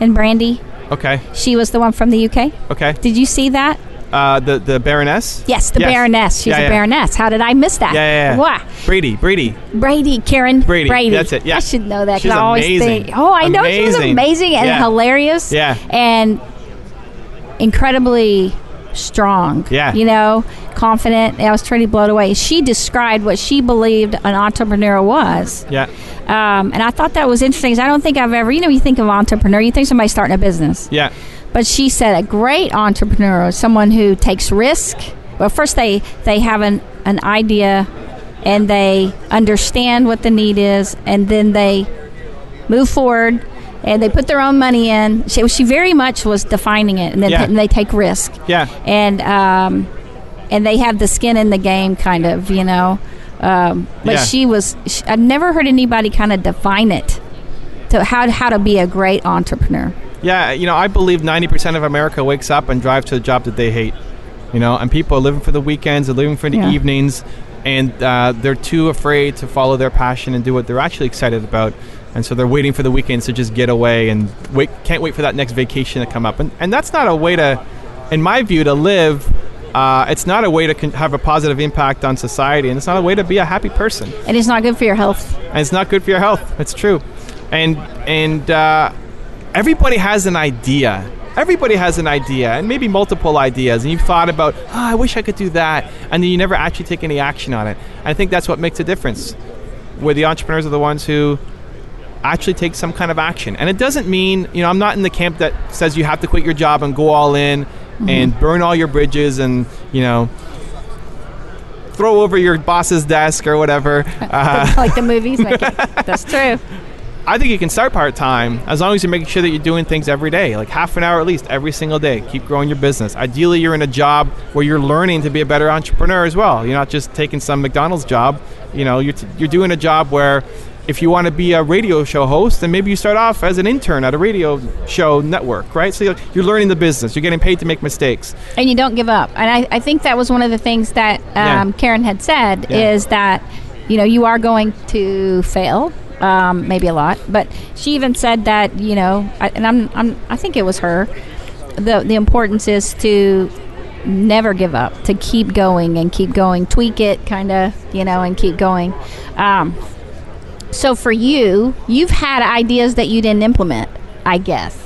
and Brandi. Okay, She was the one from the UK. okay. Did you see that? Uh, the the Baroness. Yes, the Yes. Baroness. She's Yeah, a yeah. Baroness. How did I miss that? Yeah, yeah, yeah. Wow. Brady, Brady. Brady, Karen Brady, Brady. that's it, yeah. I should know that. She's I always amazing. think. Oh, I know she was Amazing. amazing and Yeah. hilarious. Yeah. And incredibly strong. Yeah. You know, confident. I was totally blown away. She described what she believed an entrepreneur was. Yeah, Um, and I thought that was interesting. I don't think I've ever, you know, you think of entrepreneur, you think somebody starting a business. yeah, But she said a great entrepreneur is someone who takes risk. Well, first they they have an, an idea and they understand what the need is, and then they move forward and they put their own money in. She, she very much was defining it, and then Yeah. and they take risk. yeah. And um, and they have the skin in the game, kind of, you know. Um, but Yeah. she was. She, I've never heard anybody kind of define it to how how to be a great entrepreneur. Yeah, you know, I believe 90% of America wakes up and drives to a job that they hate. You know, and people are living for the weekends, they're living for the Yeah. evenings, and uh, they're too afraid to follow their passion and do what they're actually excited about. And so they're waiting for the weekends to just get away and wait, can't wait for that next vacation to come up. And, and that's not a way to, in my view, to live. Uh, it's not a way to con- have a positive impact on society, and it's not a way to be a happy person And it's not good for your health. and it's not good for your health. It's true, and and uh, everybody has an idea. Everybody has an idea, and maybe multiple ideas, and you've thought about, oh, I wish I could do that, and then you never actually take any action on it. I think that's what makes a difference. Where the entrepreneurs are the ones who actually take some kind of action, and it doesn't mean you know I'm not in the camp that says you have to quit your job and go all in and burn all your bridges and you know throw over your boss's desk or whatever. Uh, like the movies make it. That's true. I think you can start part time as long as you're making sure that you're doing things every day, like half an hour at least every single day. Keep growing your business. Ideally, you're in a job where you're learning to be a better entrepreneur as well. You're not just taking some McDonald's job. You know, you're, t- you're doing a job where if you want to be a radio show host, then maybe you start off as an intern at a radio show network, right? So you're, you're learning the business. You're getting paid to make mistakes. And you don't give up. And I, I think that was one of the things that Yeah. um, Karen had said Yeah. is that, you know, you are going to fail. Um, maybe a lot, but she even said that you know, I, and I'm, I'm, I think it was her. the The importance is to never give up, to keep going and keep going, tweak it, kind of, you know, and keep going. Um, so for you, you've had ideas that you didn't implement, I guess.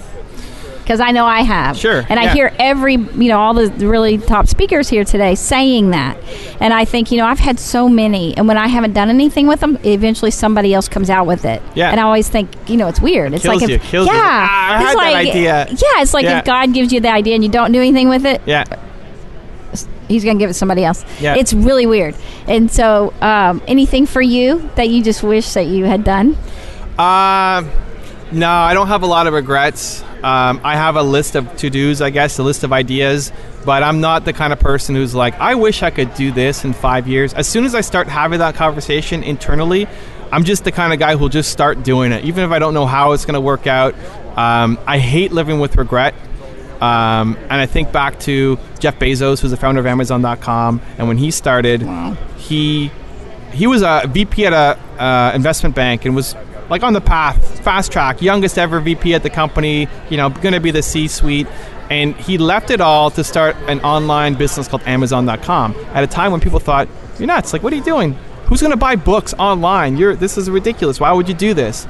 Because I know I have. Sure, And I yeah. hear every, you know, all the really top speakers here today saying that. And I think, you know, I've had so many. And when I haven't done anything with them, eventually somebody else comes out with it. Yeah. And I always think, you know, it's weird. It's Kills like, you, if, kills yeah. you. Ah, I it's had that idea. Yeah. It's like Yeah. if God gives you the idea and you don't do anything with it, Yeah. He's going to give it to somebody else. Yeah. It's really weird. And so, um, anything for you that you just wish that you had done? Uh, no, I don't have a lot of regrets. Um, I have a list of to dos, I guess, a list of ideas, but I'm not the kind of person who's like, I wish I could do this in five years. As soon as I start having that conversation internally, I'm just the kind of guy who'll just start doing it, even if I don't know how it's going to work out. Um, I hate living with regret. Um, and I think back to Jeff Bezos, who's the founder of Amazon.com, and when he started, he he was a VP at a uh, investment bank and was like on the path, fast track, youngest ever VP at the company. You know, going to be the C-suite, and he left it all to start an online business called Amazon.com at a time when people thought, "You're nuts! Like, what are you doing? Who's going to buy books online? You're this is ridiculous. Why would you do this?"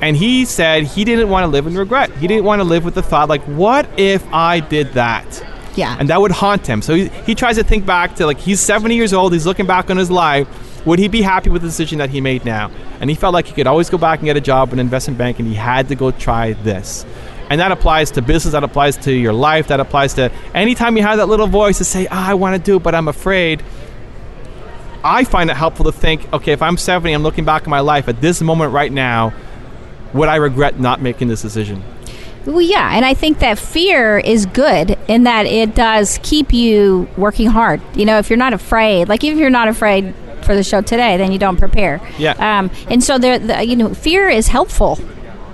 And he said he didn't want to live in regret. He didn't want to live with the thought, like, what if I did that? Yeah. And that would haunt him. So he, he tries to think back to, like, he's 70 years old, he's looking back on his life. Would he be happy with the decision that he made now? And he felt like he could always go back and get a job in an investment bank, and he had to go try this. And that applies to business, that applies to your life, that applies to anytime you have that little voice to say, ah, I want to do it, but I'm afraid. I find it helpful to think, okay, if I'm 70, I'm looking back at my life at this moment right now, would I regret not making this decision? Well, yeah, and I think that fear is good in that it does keep you working hard. You know, if you're not afraid, like if you're not afraid for the show today, then you don't prepare. Yeah. Um, and so there, the, you know, fear is helpful,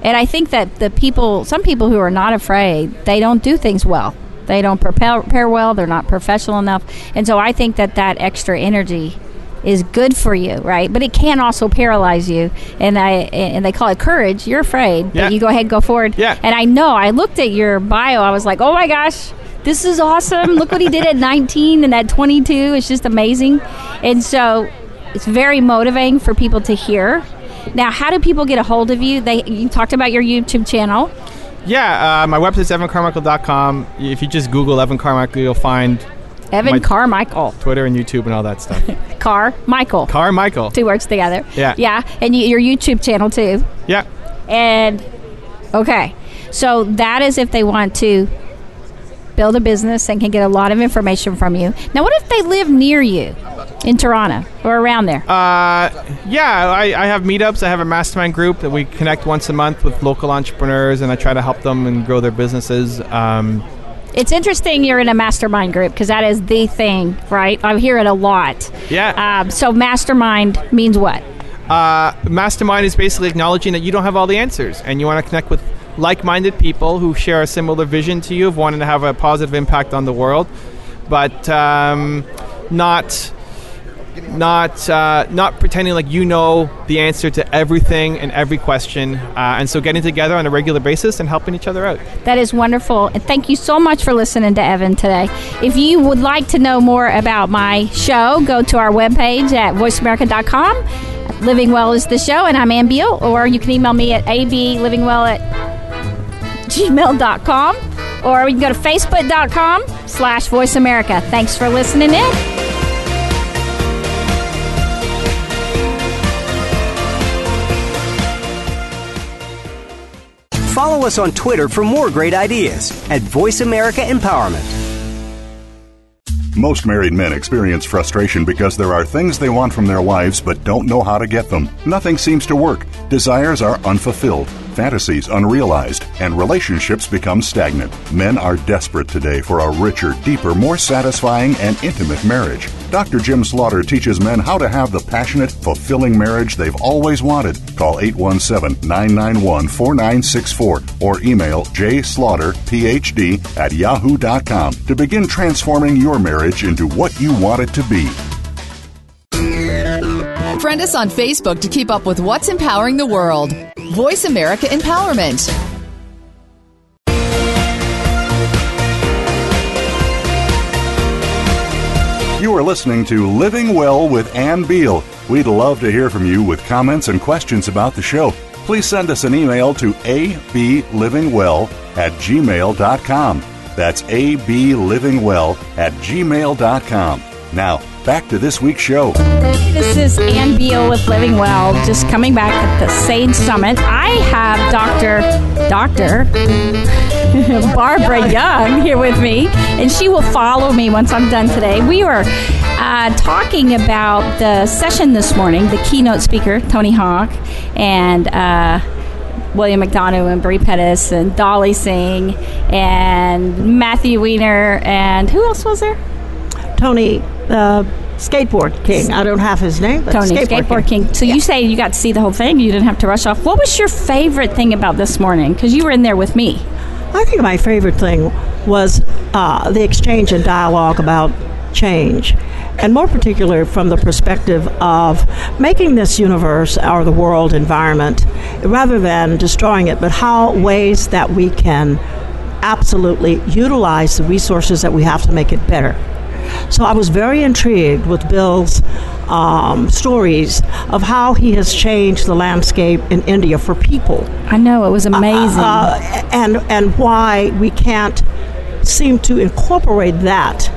and I think that the people, some people who are not afraid, they don't do things well. They don't prepare, prepare well. They're not professional enough, and so I think that that extra energy is good for you, right? But it can also paralyze you, and I and they call it courage. You're afraid, Yeah. but you go ahead and go forward. Yeah. And I know I looked at your bio. I was like, oh my gosh, this is awesome. Look what he did at 19 and at 22. It's just amazing. And so it's very motivating for people to hear. Now, how do people get a hold of you? They you talked about your YouTube channel. Yeah, uh, my website's evancarmichael.com. If you just Google Evan Carmichael, you'll find Evan My- Carmichael. Twitter and YouTube and all that stuff. Car Michael. Carmichael. Two words together. Yeah. Yeah. And y- your YouTube channel too. Yeah. And okay, so that is if they want to build a business and can get a lot of information from you. Now, what if they live near you in Toronto or around there? Uh, yeah, I, I have meetups. I have a mastermind group that we connect once a month with local entrepreneurs, and I try to help them and grow their businesses. Um, it's interesting you're in a mastermind group because that is the thing, right? I hear it a lot. yeah. Um, so, mastermind means what? Uh, mastermind is basically acknowledging that you don't have all the answers, and you want to connect with like-minded people who share a similar vision to you of wanting to have a positive impact on the world, but um, not not uh, not pretending like you know the answer to everything and every question, uh, and so getting together on a regular basis and helping each other out. That is wonderful. And thank you so much for listening to Evan today. If you would like to know more about my show, go to our webpage at voiceamerica.com. Living Well is the show, and I'm Ann Beal, or you can email me at ablivingwell at gmail.com, or you can go to facebook.com slash voice America. Thanks for listening in. Follow us on Twitter for more great ideas at Voice America Empowerment. Most married men experience frustration because there are things they want from their wives but don't know how to get them. Nothing seems to work. Desires are unfulfilled, fantasies unrealized, and relationships become stagnant. Men are desperate today for a richer, deeper, more satisfying, and intimate marriage. Dr. Jim Slaughter teaches men how to have the passionate, fulfilling marriage they've always wanted. Call 817 991 4964 or email jslaughterphd at yahoo.com to begin transforming your marriage into what you want it to be. Friend us on Facebook to keep up with what's empowering the world. Voice America Empowerment. You are listening to Living Well with Ann Beal. We'd love to hear from you with comments and questions about the show. Please send us an email to ablivingwell at gmail.com. That's ablivingwell at gmail.com. Now, back to this week's show. This is Ann Beal with Living Well, just coming back at the Sage Summit. I have Dr. Dr. Barbara Young here with me, and she will follow me once I'm done today. We were uh, talking about the session this morning, the keynote speaker, Tony Hawk, and uh, William McDonough and Bre Pettis and Dolly Singh and Matthew Weiner and who else was there? Tony, uh, skateboard king. I don't have his name, but Tony, skateboard, Skateboard King. So you say you got to see the whole thing. You didn't have to rush off. What was your favorite thing about this morning? Because you were in there with me. I think my favorite thing was uh, the exchange and dialogue about change, and more particular from the perspective of making this universe or the world environment, rather than destroying it, but how ways that we can absolutely utilize the resources that we have to make it better. So I was very intrigued with Bill's um, stories of how he has changed the landscape in India for people. I know it was amazing. Uh, and and why we can't seem to incorporate that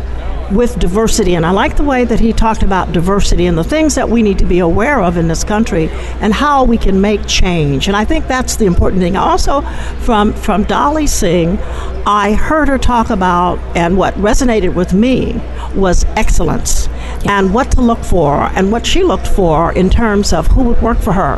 with diversity. And I like the way that he talked about diversity and the things that we need to be aware of in this country and how we can make change. And I think that's the important thing. Also, from, from Dolly Singh, I heard her talk about, and what resonated with me was excellence and what to look for and what she looked for in terms of who would work for her.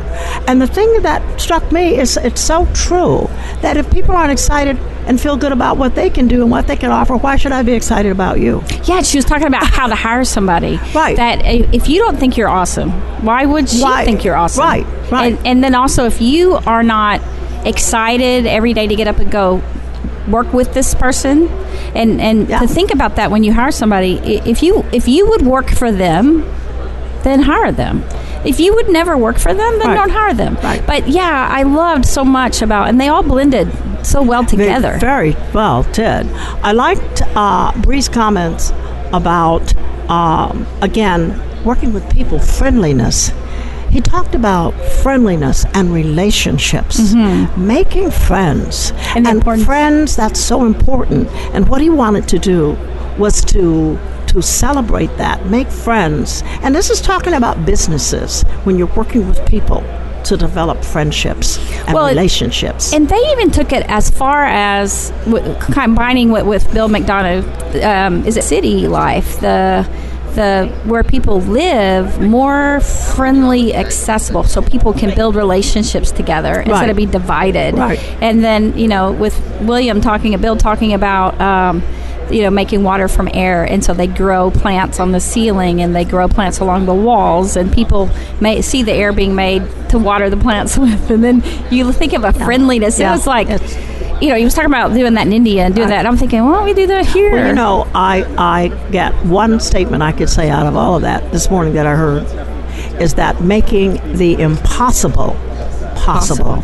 And the thing that struck me is it's so true that if people aren't excited and feel good about what they can do and what they can offer, why should I be excited about you? yeah, she was talking about how to hire somebody. Right. That if you don't think you're awesome, why would she Right. think you're awesome? Right, right. And, and then also, if you are not excited every day to get up and go work with this person, and and Yeah. to think about that when you hire somebody, if you if you would work for them, then hire them. If you would never work for them, then Right. don't hire them. Right. But yeah, I loved so much about, and they all blended so well They together. Very well did. I liked uh, Bre's comments about, um, again, working with people, friendliness. He talked about friendliness and relationships, making friends. Mm-hmm. And the friends, that's so important. And what he wanted to do was to to celebrate that, make friends. And this is talking about businesses when you're working with people to develop friendships and Well, it- relationships. And they even took it as far as w- combining it with Bill McDonough. Um, is it City Life? The the where people live more friendly, accessible, so people can build relationships together instead Right. of be divided. Right. And then you know, with William talking, Bill talking about. Um, you know, making water from air, and so they grow plants on the ceiling, and they grow plants along the walls, and people may see the air being made to water the plants with, and then you think of a friendliness. Yeah. It was like, It's- you know, he was talking about doing that in India and doing that. And I'm thinking, why don't we do that here? Well, you know, I I get one statement I could say out of all of that this morning that I heard is that making the impossible possible.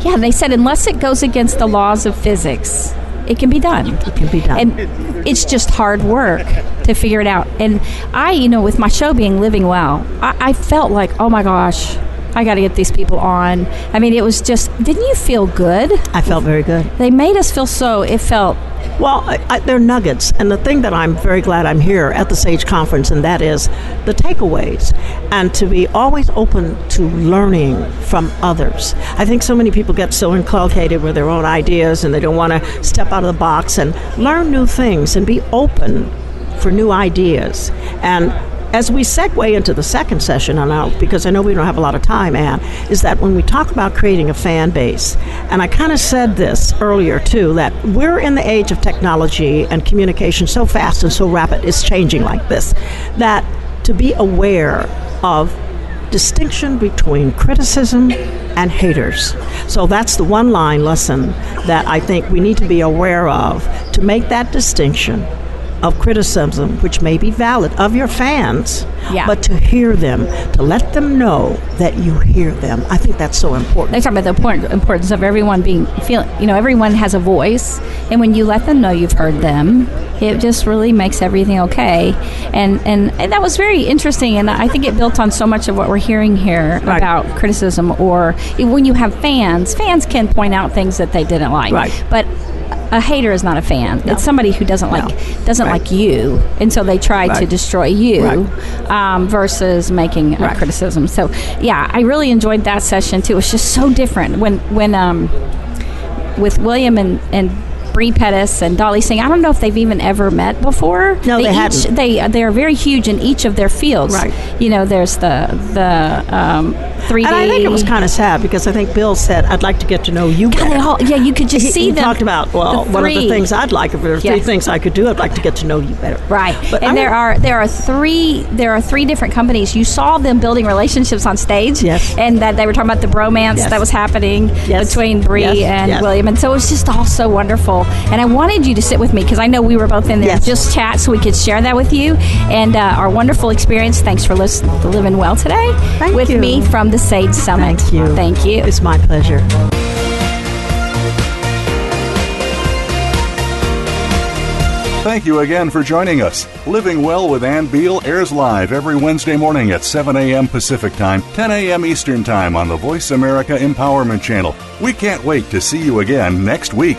yeah, they said unless it goes against the laws of physics, it can be done. It can be done. And it's just hard work to figure it out. And I, you know, with my show being Living Well, I, I felt like, oh my gosh, I got to get these people on. I mean, it was just, didn't you feel good? I felt very good. They made us feel so, it felt Well, I, I, they're nuggets, and the thing that I'm very glad I'm here at the Sage Conference, and that is the takeaways, and to be always open to learning from others. I think so many people get so inculcated with their own ideas, and they don't want to step out of the box and learn new things and be open for new ideas. And as we segue into the second session, and I'll, because I know we don't have a lot of time, Ann, is that when we talk about creating a fan base, and I kind of said this earlier too, that we're in the age of technology and communication so fast and so rapid, it's changing like this, that to be aware of distinction between criticism and haters. So that's the one line lesson that I think we need to be aware of to make that distinction of criticism, which may be valid, of your fans, Yeah. but to hear them, to let them know that you hear them. I think that's so important. they talk about the important, importance of everyone being feeling you know everyone has a voice and when you let them know you've heard them it just really makes everything okay and and, and that was very interesting and i think it built on so much of what we're hearing here Right. about criticism or when you have fans fans can point out things that they didn't like Right. but a hater is not a fan. It's somebody who doesn't like doesn't Right. like you, and so they try to destroy you Right. um, versus making a criticism. So yeah, I really enjoyed that session too. It was just so different when when um, with William and and. Bre Pettis and Dolly Singh. I don't know if they've even ever met before. No, they each, hadn't. They they are very huge in each of their fields. Right. You know, there's the the um, 3D. And I think it was kind of sad because I think Bill said, "I'd like to get to know you God, better." all- yeah, you could just he, see he them. talked about well, one of the things I'd like if there were three Yes. things I could do. I'd like to get to know you better. Right, But and I there are there are three there are three different companies. You saw them building relationships on stage, Yes. and that they were talking about the bromance Yes. that was happening Yes. between Bre Yes. and. William, and so it was just all so wonderful. And I wanted you to sit with me because I know we were both in there just chat, so we could share that with you and uh, our wonderful experience. Thanks for listening to Living Well today Thank with you. me from the Sage Summit. Thank you. Thank you. It's my pleasure. Thank you again for joining us. Living Well with Ann Beal airs live every Wednesday morning at 7 a.m. Pacific Time, 10 a.m. Eastern Time on the Voice America Empowerment Channel. We can't wait to see you again next week.